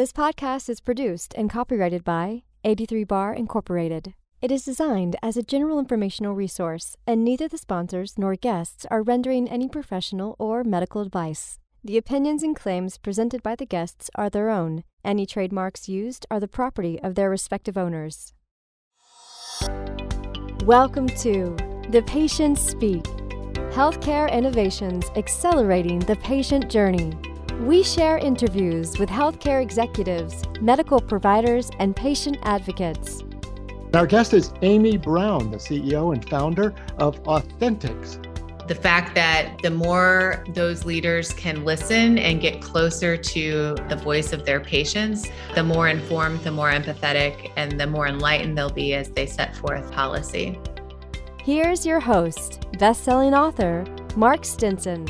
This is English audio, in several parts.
This podcast is produced and copyrighted by 83 Bar Incorporated. It is designed as a general informational resource, and neither the sponsors nor guests are rendering any professional or medical advice. The opinions and claims presented by the guests are their own. Any trademarks used are the property of their respective owners. Welcome to The Patients Speak Healthcare Innovations Accelerating the Patient Journey. We share interviews with healthcare executives, medical providers, and patient advocates. Our guest is Amy Brown, the CEO and founder of Authenticx. The fact that the more those leaders can listen and get closer to the voice of their patients, the more informed, the more empathetic, and the more enlightened they'll be as they set forth policy. Here's your host, best-selling author Mark Stinson.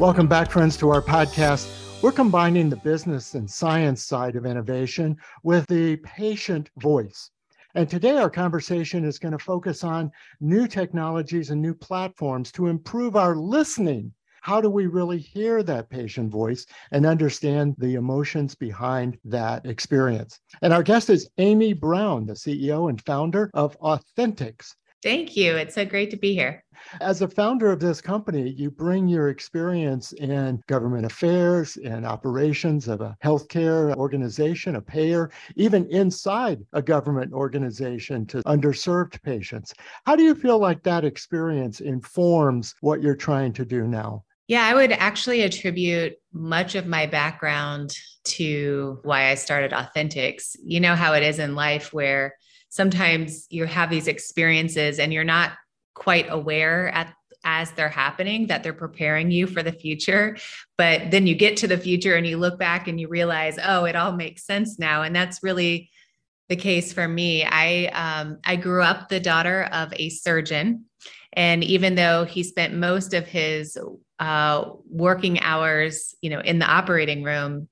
Welcome back, friends, to our podcast. We're combining the business and science side of innovation with the patient voice. And today, our conversation is going to focus on new technologies and new platforms to improve our listening. How do we really hear that patient voice and understand the emotions behind that experience? And our guest is Amy Brown, the CEO and founder of Authenticx. Thank you. It's so great to be here. As a founder of this company, you bring your experience in government affairs and operations of a healthcare organization, a payer, even inside a government organization to underserved patients. How do you feel like that experience informs what you're trying to do now? Yeah, I would actually attribute much of my background to why I started Authenticx. You know how it is in life where sometimes you have these experiences and you're not quite aware at as they're happening that they're preparing you for the future. But then you get to the future and you look back and you realize oh it all makes sense now. And that's really the case for me. I um, i grew up the daughter of a surgeon. And even though he spent most of his uh, working hours you know in the operating room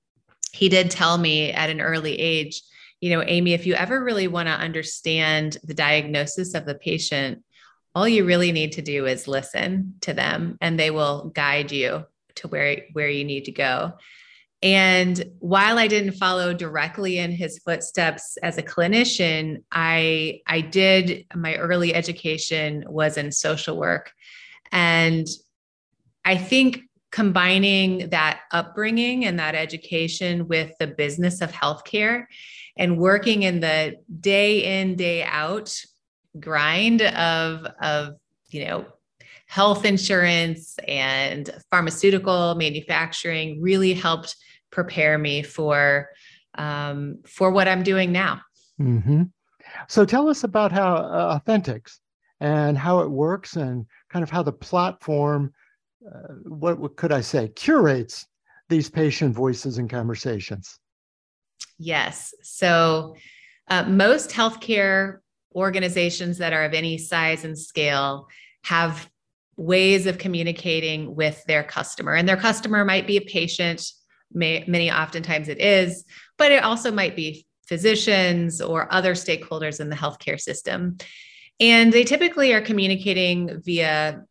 he did tell me at an early age you know, Amy, if you ever really want to understand the diagnosis of the patient, all you really need to do is listen to them and they will guide you to where, where you need to go. And while I didn't follow directly in his footsteps as a clinician, I I did my early education was in social work. And I think combining that upbringing and that education with the business of healthcare and working in the day in day out grind of of you know health insurance and pharmaceutical manufacturing really helped prepare me for um, for what I'm doing now. Mm-hmm. So tell us about how uh, Authenticx and how it works and kind of how the platform, uh, what, what could I say, curates these patient voices and conversations. Yes. So uh, most healthcare organizations that are of any size and scale have ways of communicating with their customer, and their customer might be a patient. May, many oftentimes it is, but it also might be physicians or other stakeholders in the healthcare system. And they typically are communicating via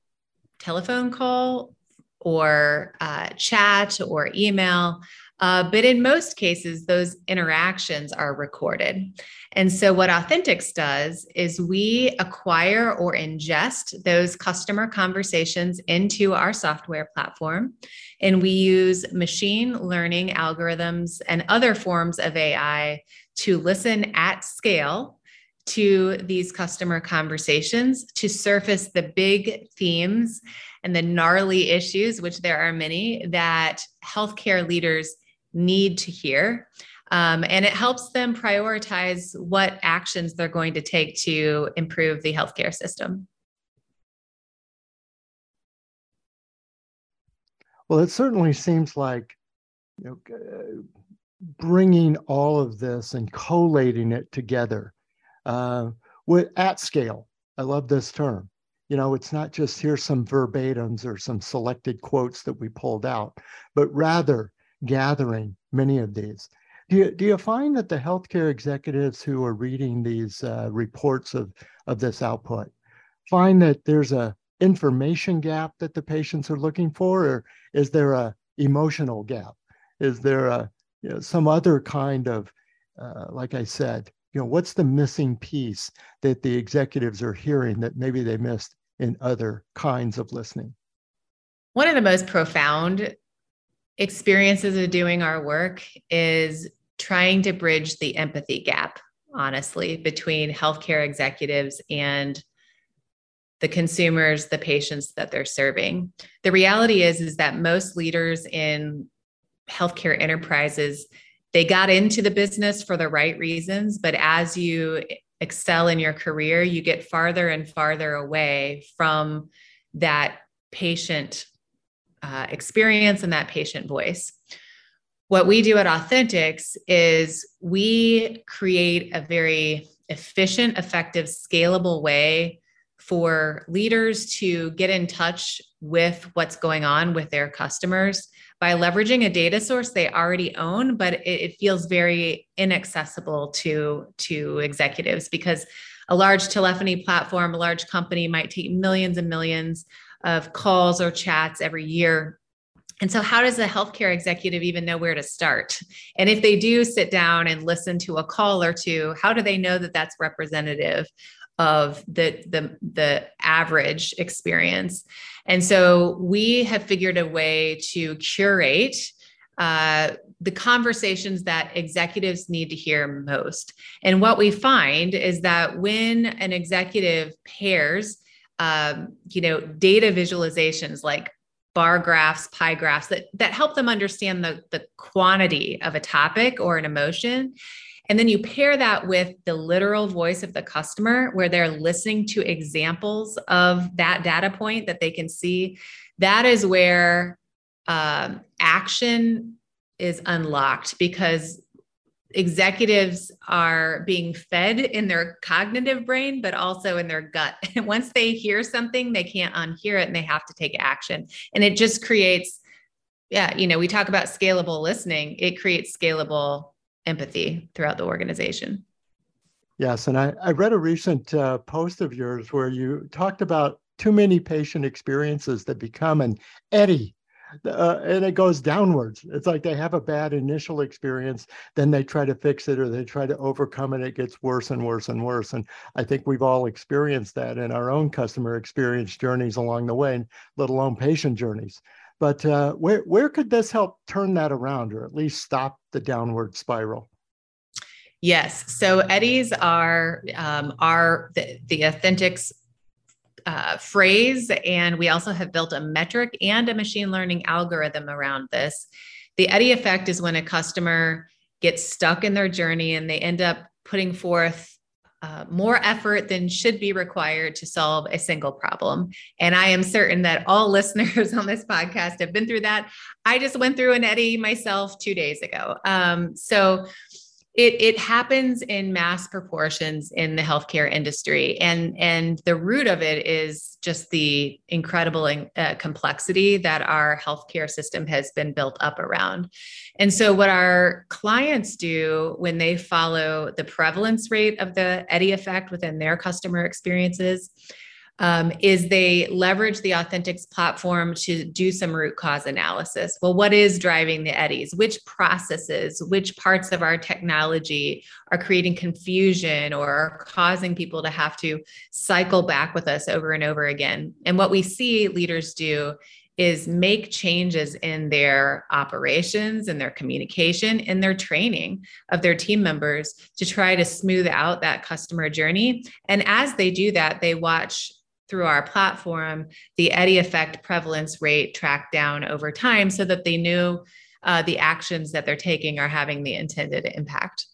telephone call or uh, chat or email. Uh, but in most cases, those interactions are recorded. And so, what Authenticx does is we acquire or ingest those customer conversations into our software platform. And we use machine learning algorithms and other forms of AI to listen at scale to these customer conversations to surface the big themes and the gnarly issues, which there are many, that healthcare leaders need to hear. Um, and it helps them prioritize what actions they're going to take to improve the healthcare system. Well, it certainly seems like you know, uh, bringing all of this and collating it together uh, with, at scale. I love this term. You know, it's not just here's some verbatims or some selected quotes that we pulled out, but rather gathering many of these. Do you, do you find that the healthcare executives who are reading these uh, reports of, of this output find that there's a information gap that the patients are looking for, or is there a emotional gap? Is there a you know, some other kind of, uh, like I said, you know, what's the missing piece that the executives are hearing that maybe they missed in other kinds of listening? One of the most profound experiences of doing our work is trying to bridge the empathy gap, honestly, between healthcare executives and the consumers, the patients that they're serving. The reality is, is that most leaders in healthcare enterprises, they got into the business for the right reasons, but as you excel in your career, you get farther and farther away from that patient uh, experience and that patient voice. What we do at Authenticx is we create a very efficient, effective, scalable way for leaders to get in touch with what's going on with their customers by leveraging a data source they already own but it, it, feels very inaccessible to to executives because a large telephony platform a large company might take millions and millions of calls or chats every year. And so, how does a healthcare executive even know where to start? And if they do sit down and listen to a call or two, how do they know that that's representative of the the the average experience? And so we have figured a way to curate uh, the conversations that executives need to hear most. And what we find is that when an executive pairs um, you know data visualizations like bar graphs pie graphs that that help them understand the the quantity of a topic or an emotion and then you pair that with the literal voice of the customer, where they're listening to examples of that data point that they can see. That is where um, action is unlocked because executives are being fed in their cognitive brain, but also in their gut. And once they hear something, they can't unhear it and they have to take action. And it just creates, yeah, you know, we talk about scalable listening, it creates scalable empathy throughout the organization. Yes, and I, I read a recent uh, post of yours where you talked about too many patient experiences that become an eddy uh, and it goes downwards. It's like they have a bad initial experience, then they try to fix it or they try to overcome it. It gets worse and worse and worse. And I think we've all experienced that in our own customer experience journeys along the way, let alone patient journeys. But uh, where where could this help turn that around, or at least stop the downward spiral? Yes. So eddies are um, are the, the Authenticx uh, phrase, and we also have built a metric and a machine learning algorithm around this. The eddy effect is when a customer gets stuck in their journey and they end up putting forth uh, more effort than should be required to solve a single problem. And I am certain that all listeners on this podcast have been through that. I just went through an eddy myself two days ago. Um, so it, it happens in mass proportions in the healthcare industry. And and the root of it is just the incredible uh, complexity that our healthcare system has been built up around. And so what our clients do when they follow the prevalence rate of the eddy effect within their customer experiences um, is they leverage the Authenticx platform to do some root cause analysis. Well, what is driving the eddies? Which processes, which parts of our technology are creating confusion or are causing people to have to cycle back with us over and over again? And what we see leaders do is make changes in their operations and their communication and their training of their team members to try to smooth out that customer journey. And as they do that, they watch through our platform the eddy effect prevalence rate tracked down over time so that they knew uh, the actions that they're taking are having the intended impact.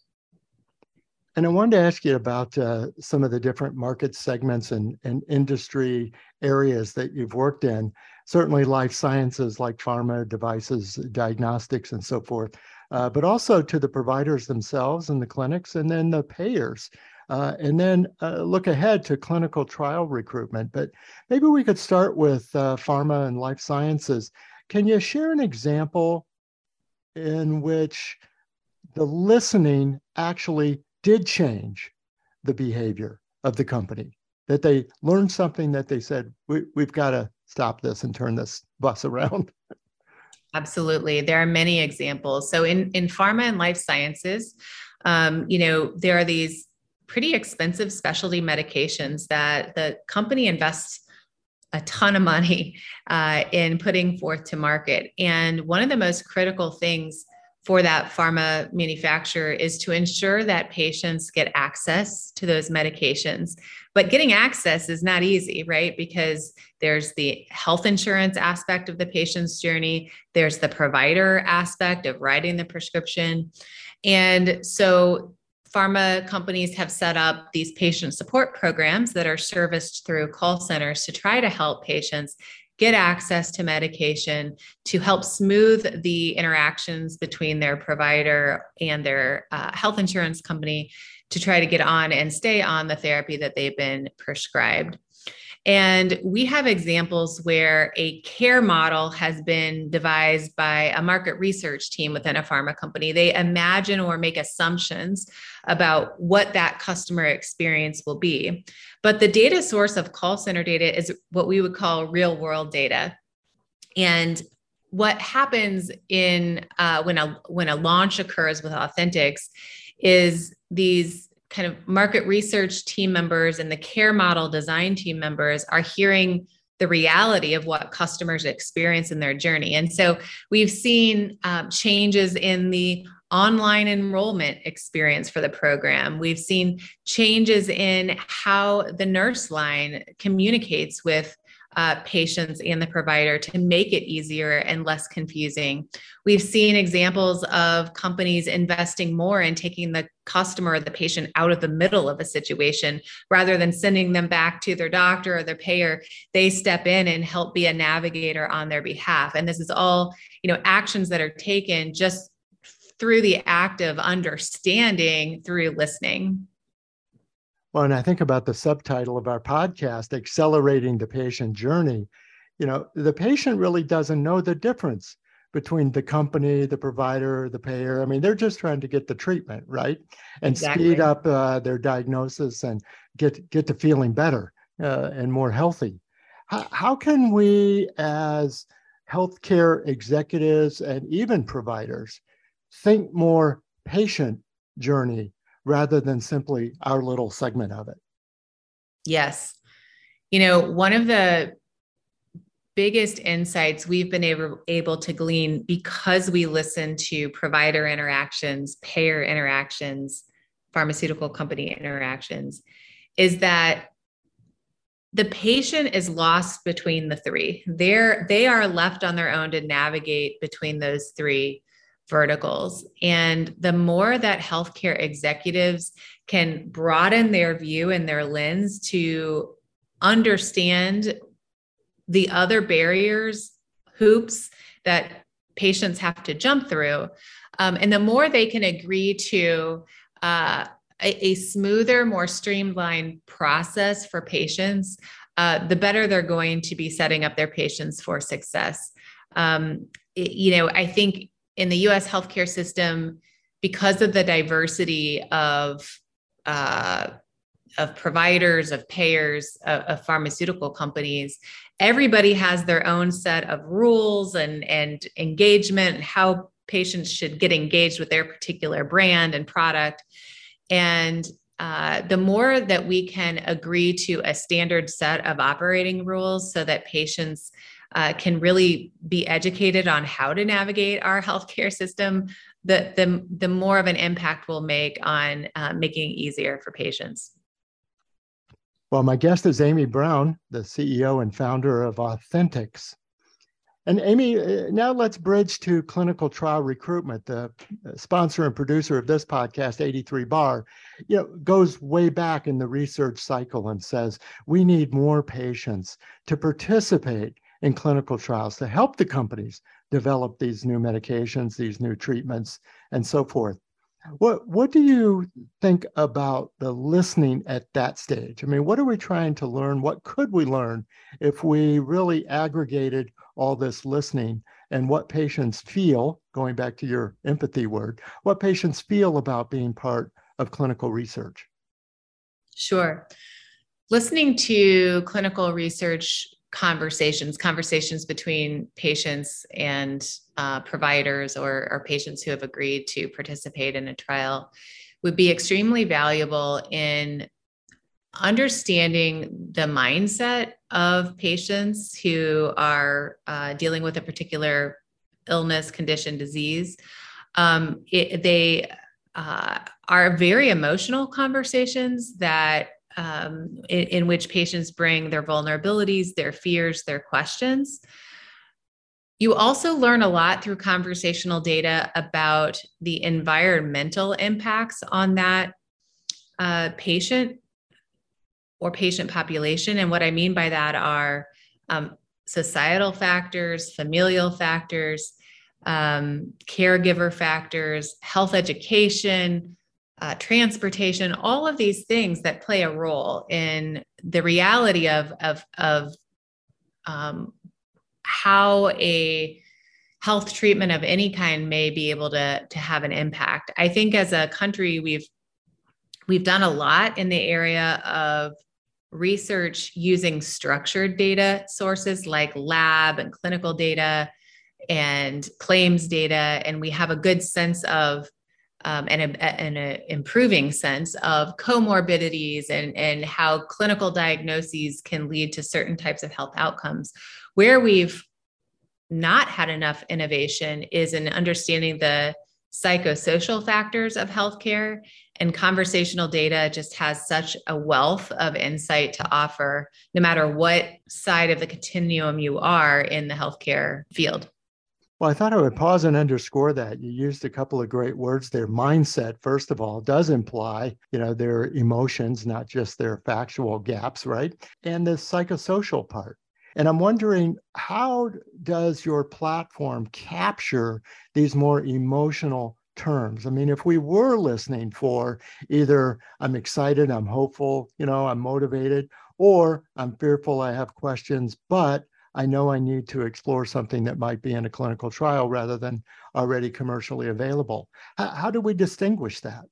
And I wanted to ask you about uh, some of the different market segments and, and industry areas that you've worked in. Certainly, life sciences like pharma, devices, diagnostics, and so forth, uh, but also to the providers themselves and the clinics, and then the payers. Uh, and then uh, look ahead to clinical trial recruitment. But maybe we could start with uh, pharma and life sciences. Can you share an example in which the listening actually did change the behavior of the company? That they learned something that they said, we, we've got to stop this and turn this bus around? Absolutely. There are many examples. So in, in pharma and life sciences, um, you know, there are these pretty expensive specialty medications that the company invests a ton of money uh, in putting forth to market. And one of the most critical things for that pharma manufacturer is to ensure that patients get access to those medications. But getting access is not easy, right? Because there's the health insurance aspect of the patient's journey, there's the provider aspect of writing the prescription. And so pharma companies have set up these patient support programs that are serviced through call centers to try to help patients get access to medication to help smooth the interactions between their provider and their uh, health insurance company to try to get on and stay on the therapy that they've been prescribed. And we have examples where a care model has been devised by a market research team within a pharma company. They imagine or make assumptions about what that customer experience will be. But the data source of call center data is what we would call real world data. And what happens in uh, when a when a launch occurs with Authenticx is these kind of market research team members and the care model design team members are hearing the reality of what customers experience in their journey. And so we've seen um, changes in the online enrollment experience for the program. We've seen changes in how the nurse line communicates with uh, patients and the provider to make it easier and less confusing. We've seen examples of companies investing more in taking the customer or the patient out of the middle of a situation rather than sending them back to their doctor or their payer. They step in and help be a navigator on their behalf. And this is all, you know, actions that are taken just through the act of understanding through listening. Well, and I think about the subtitle of our podcast, Accelerating the Patient Journey. You know, the patient really doesn't know the difference between the company, the provider, the payer. I mean, they're just trying to get the treatment, right? And exactly. speed up uh, their diagnosis and get get to feeling better uh, and more healthy. How, how can we, as healthcare executives and even providers, think more patient journey rather than simply our little segment of it. Yes. You know, one of the biggest insights we've been able, able to glean because we listen to provider interactions, payer interactions, pharmaceutical company interactions is that the patient is lost between the three. They're they are left on their own to navigate between those three verticals. And the more that healthcare executives can broaden their view and their lens to understand the other barriers, hoops that patients have to jump through, um, and the more they can agree to uh, a, a, smoother, more streamlined process for patients, uh, the better they're going to be setting up their patients for success. Um, it, you know, I think in the US healthcare system, because of the diversity of uh, of providers, of payers, of, of, pharmaceutical companies, everybody has their own set of rules and and engagement, how patients should get engaged with their particular brand and product. And uh, the more that we can agree to a standard set of operating rules so that patients uh, can really be educated on how to navigate our healthcare system, the, the, the more of an impact we'll make on uh, making it easier for patients. Well, my guest is Amy Brown, the CEO and founder of Authenticx. And Amy, uh, now let's bridge to clinical trial recruitment. The uh, sponsor and producer of this podcast, 83 Bar, you know, goes way back in the research cycle and says we need more patients to participate in clinical trials to help the companies develop these new medications, these new treatments, and so forth. What what do you think about the listening at that stage? I mean, what are we trying to learn? What could we learn if we really aggregated all this listening and what patients feel, going back to your empathy word, what patients feel about being part of clinical research? Sure. Listening to clinical research conversations, conversations between patients and uh, providers or, or patients who have agreed to participate in a trial would be extremely valuable in understanding the mindset of patients who are uh, dealing with a particular illness, condition, disease. Um, it, they uh, are very emotional conversations that um, in, in which patients bring their vulnerabilities, their fears, their questions. You also learn a lot through conversational data about the environmental impacts on that uh, patient or patient population. And what I mean by that are um, societal factors, familial factors, um, caregiver factors, health education, uh, transportation, all of these things that play a role in the reality of of of um, how a health treatment of any kind may be able to to have an impact. I think as a country we've we've done a lot in the area of research using structured data sources like lab and clinical data and claims data and we have a good sense of um, and, an improving sense of comorbidities and, and how clinical diagnoses can lead to certain types of health outcomes. Where we've not had enough innovation is in understanding the psychosocial factors of healthcare and conversational data just has such a wealth of insight to offer no matter what side of the continuum you are in the healthcare field well, I thought I would pause and underscore that. You used a couple of great words there. Mindset, first of all, does imply, you know, their emotions, not just their factual gaps, right? And the psychosocial part. And I'm wondering, how does your platform capture these more emotional terms? I mean, if we were listening for either I'm excited, I'm hopeful, you know, I'm motivated, or I'm fearful, I have questions, but I know I need to explore something that might be in a clinical trial rather than already commercially available. How, how do we distinguish that?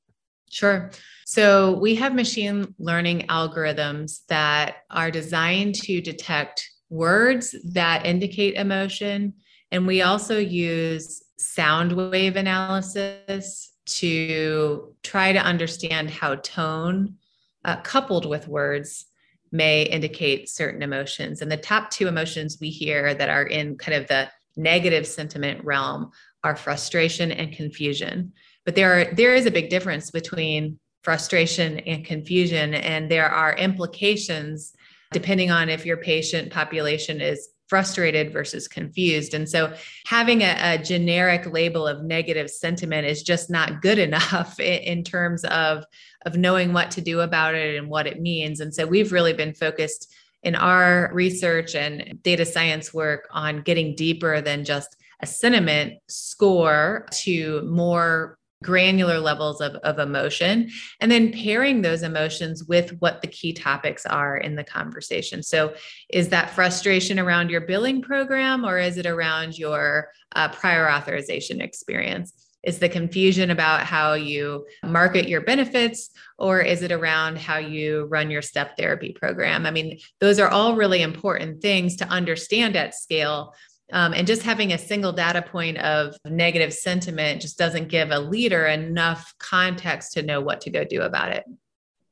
Sure. So we have machine learning algorithms that are designed to detect words that indicate emotion. And we also use sound wave analysis to try to understand how tone, uh, coupled with words, may indicate certain emotions. And the top two emotions we hear that are in kind of the negative sentiment realm are frustration and confusion. But there are there is a big difference between frustration and confusion and there are implications depending on if your patient population is frustrated versus confused. And so having a, a, generic label of negative sentiment is just not good enough in, in, terms of, of knowing what to do about it and what it means. And so we've really been focused in our research and data science work on getting deeper than just a sentiment score to more granular levels of, of emotion and then pairing those emotions with what the key topics are in the conversation. So is that frustration around your billing program or is it around your uh, prior authorization experience? Is the confusion about how you market your benefits or is it around how you run your step therapy program? I mean those are all really important things to understand at scale um, and just having a single data point of negative sentiment just doesn't give a leader enough context to know what to go do about it.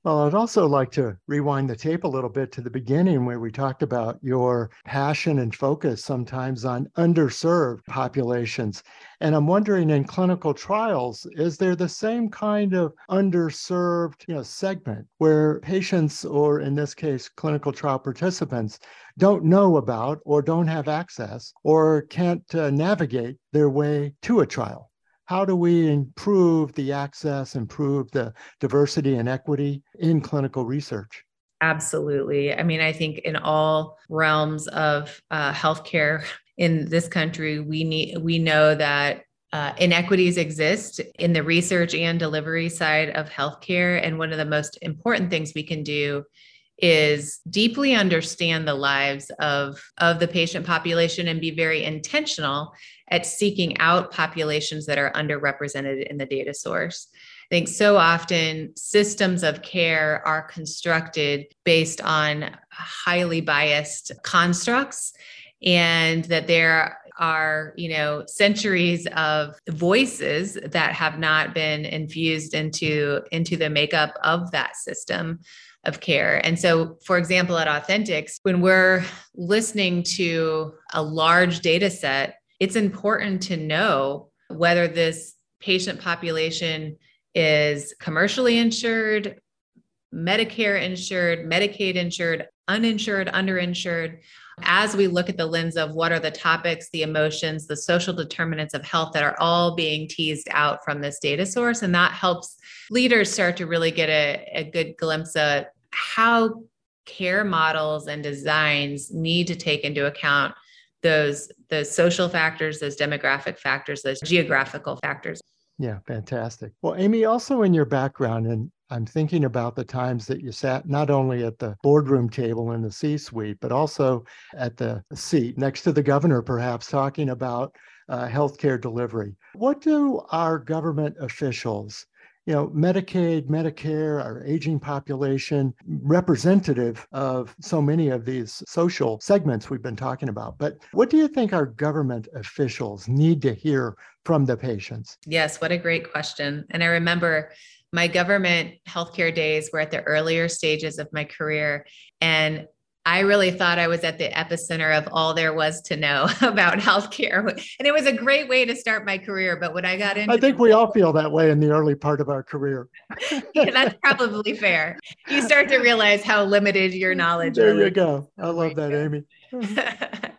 Well, I'd also like to rewind the tape a little bit to the beginning where we talked about your passion and focus sometimes on underserved populations. And I'm wondering in clinical trials, is there the same kind of underserved you know, segment where patients, or in this case, clinical trial participants, don't know about or don't have access or can't uh, navigate their way to a trial? How do we improve the access, improve the diversity and equity in clinical research? Absolutely. I mean, I think in all realms of uh, healthcare in this country, we need we know that uh, inequities exist in the research and delivery side of healthcare, and one of the most important things we can do is deeply understand the lives of, of the patient population and be very intentional at seeking out populations that are underrepresented in the data source. I think so often systems of care are constructed based on highly biased constructs and that there are you know centuries of voices that have not been infused into into the makeup of that system of care. And so, for example, at Authenticx, when we're listening to a large data set, it's important to know whether this patient population is commercially insured, Medicare insured, Medicaid insured, uninsured, underinsured. As we look at the lens of what are the topics, the emotions, the social determinants of health that are all being teased out from this data source. And that helps leaders start to really get a, a good glimpse of how care models and designs need to take into account those those social factors those demographic factors those geographical factors yeah fantastic well amy also in your background and i'm thinking about the times that you sat not only at the boardroom table in the c suite but also at the seat next to the governor perhaps talking about uh, healthcare delivery what do our government officials you know, Medicaid, Medicare, our aging population, representative of so many of these social segments we've been talking about. But what do you think our government officials need to hear from the patients? Yes, what a great question. And I remember my government healthcare days were at the earlier stages of my career. And I really thought I was at the epicenter of all there was to know about healthcare. And it was a great way to start my career. But when I got into I think we all feel that way in the early part of our career. yeah, that's probably fair. You start to realize how limited your knowledge is. There you go. I love that, Amy.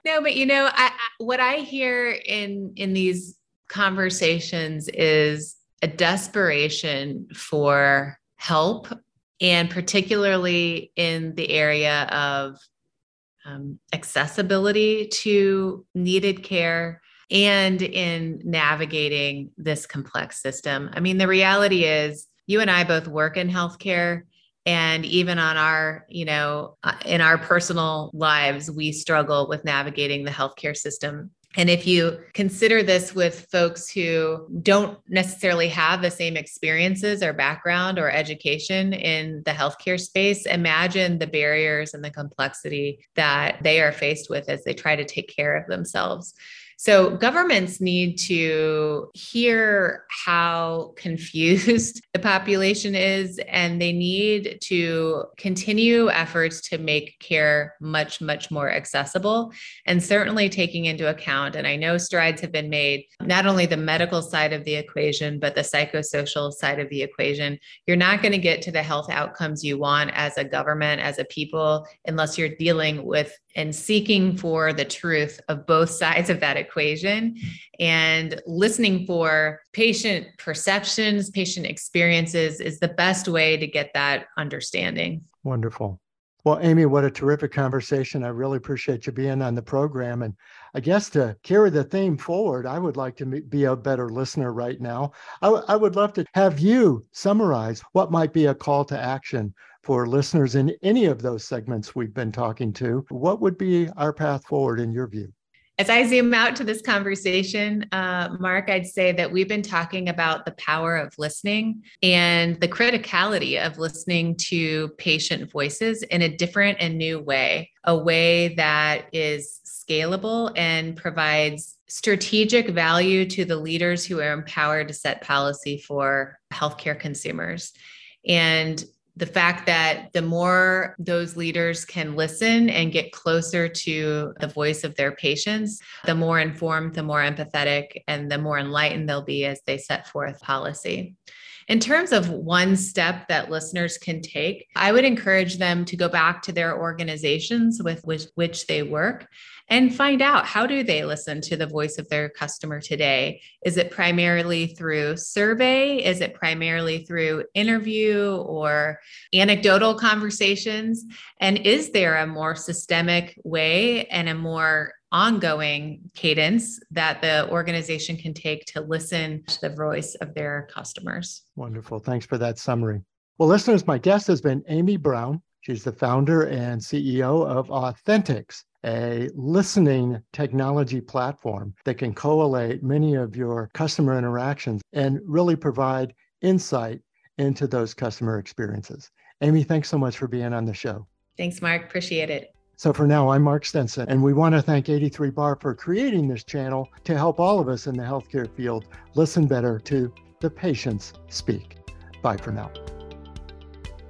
no, but you know, I, I, what I hear in in these conversations is a desperation for help and particularly in the area of um, accessibility to needed care and in navigating this complex system. I mean, the reality is, you and I both work in healthcare. And even on our, you know, uh, in our personal lives, we struggle with navigating the healthcare system and if you consider this with folks who don't necessarily have the same experiences or background or education in the healthcare space, imagine the barriers and the complexity that they are faced with as they try to take care of themselves. So governments need to hear how confused the population is, and they need to continue efforts to make care much, much more accessible. And certainly taking into account, and I know strides have been made, not only the medical side of the equation, but the psychosocial side of the equation. You're not going to get to the health outcomes you want as a government, as a people, unless you're dealing with and seeking for the truth of both sides of that equation and listening for patient perceptions, patient experiences is the best way to get that understanding. Wonderful. Well, Amy, what a terrific conversation. I really appreciate you being on the program. And I guess to carry the theme forward, I would like to be a better listener right now. I, w- I would love to have you summarize what might be a call to action for listeners in any of those segments we've been talking to. What would be our path forward in your view? As I zoom out to this conversation, uh, Mark, I'd say that we've been talking about the power of listening and the criticality of listening to patient voices in a different and new way, a way that is scalable and provides strategic value to the leaders who are empowered to set policy for healthcare consumers. And the fact that the more those leaders can listen and get closer to the voice of their patients, the more informed, the more empathetic, and the more enlightened they'll be as they set forth policy. In terms of one step that listeners can take, I would encourage them to go back to their organizations with which, which they work and find out how do they listen to the voice of their customer today? Is it primarily through survey? Is it primarily through interview or anecdotal conversations? And is there a more systemic way and a more ongoing cadence that the organization can take to listen to the voice of their customers wonderful thanks for that summary well listeners my guest has been amy brown She's the founder and CEO of Authenticx, a listening technology platform that can collate many of your customer interactions and really provide insight into those customer experiences. Amy, thanks so much for being on the show. Thanks, Mark. Appreciate it. So for now, I'm Mark Stinson, and we want to thank 83 Bar for creating this channel to help all of us in the healthcare field listen better to the patients speak. Bye for now.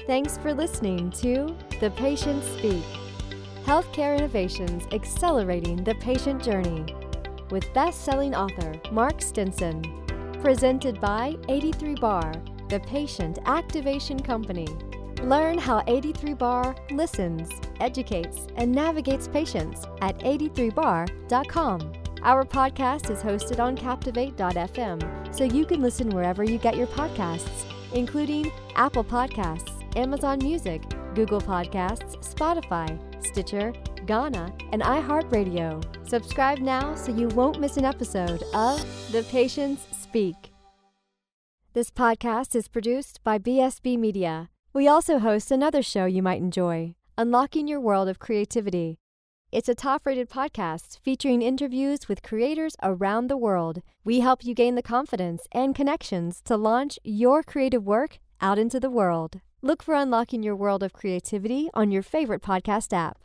Thanks for listening to The Patients Speak Healthcare Innovations Accelerating the Patient Journey with best selling author Mark Stinson. Presented by 83 Bar, the Patient Activation Company. Learn how 83 Bar listens, educates, and navigates patients at 83bar.com. Our podcast is hosted on Captivate.fm, so you can listen wherever you get your podcasts, including Apple Podcasts, Amazon Music, Google Podcasts, Spotify, Stitcher, Gaana, and iHeartRadio. Subscribe now so you won't miss an episode of The Patients Speak. This podcast is produced by BSB Media. We also host another show you might enjoy, Unlocking Your World of Creativity. It's a top rated podcast featuring interviews with creators around the world. We help you gain the confidence and connections to launch your creative work out into the world. Look for Unlocking Your World of Creativity on your favorite podcast app.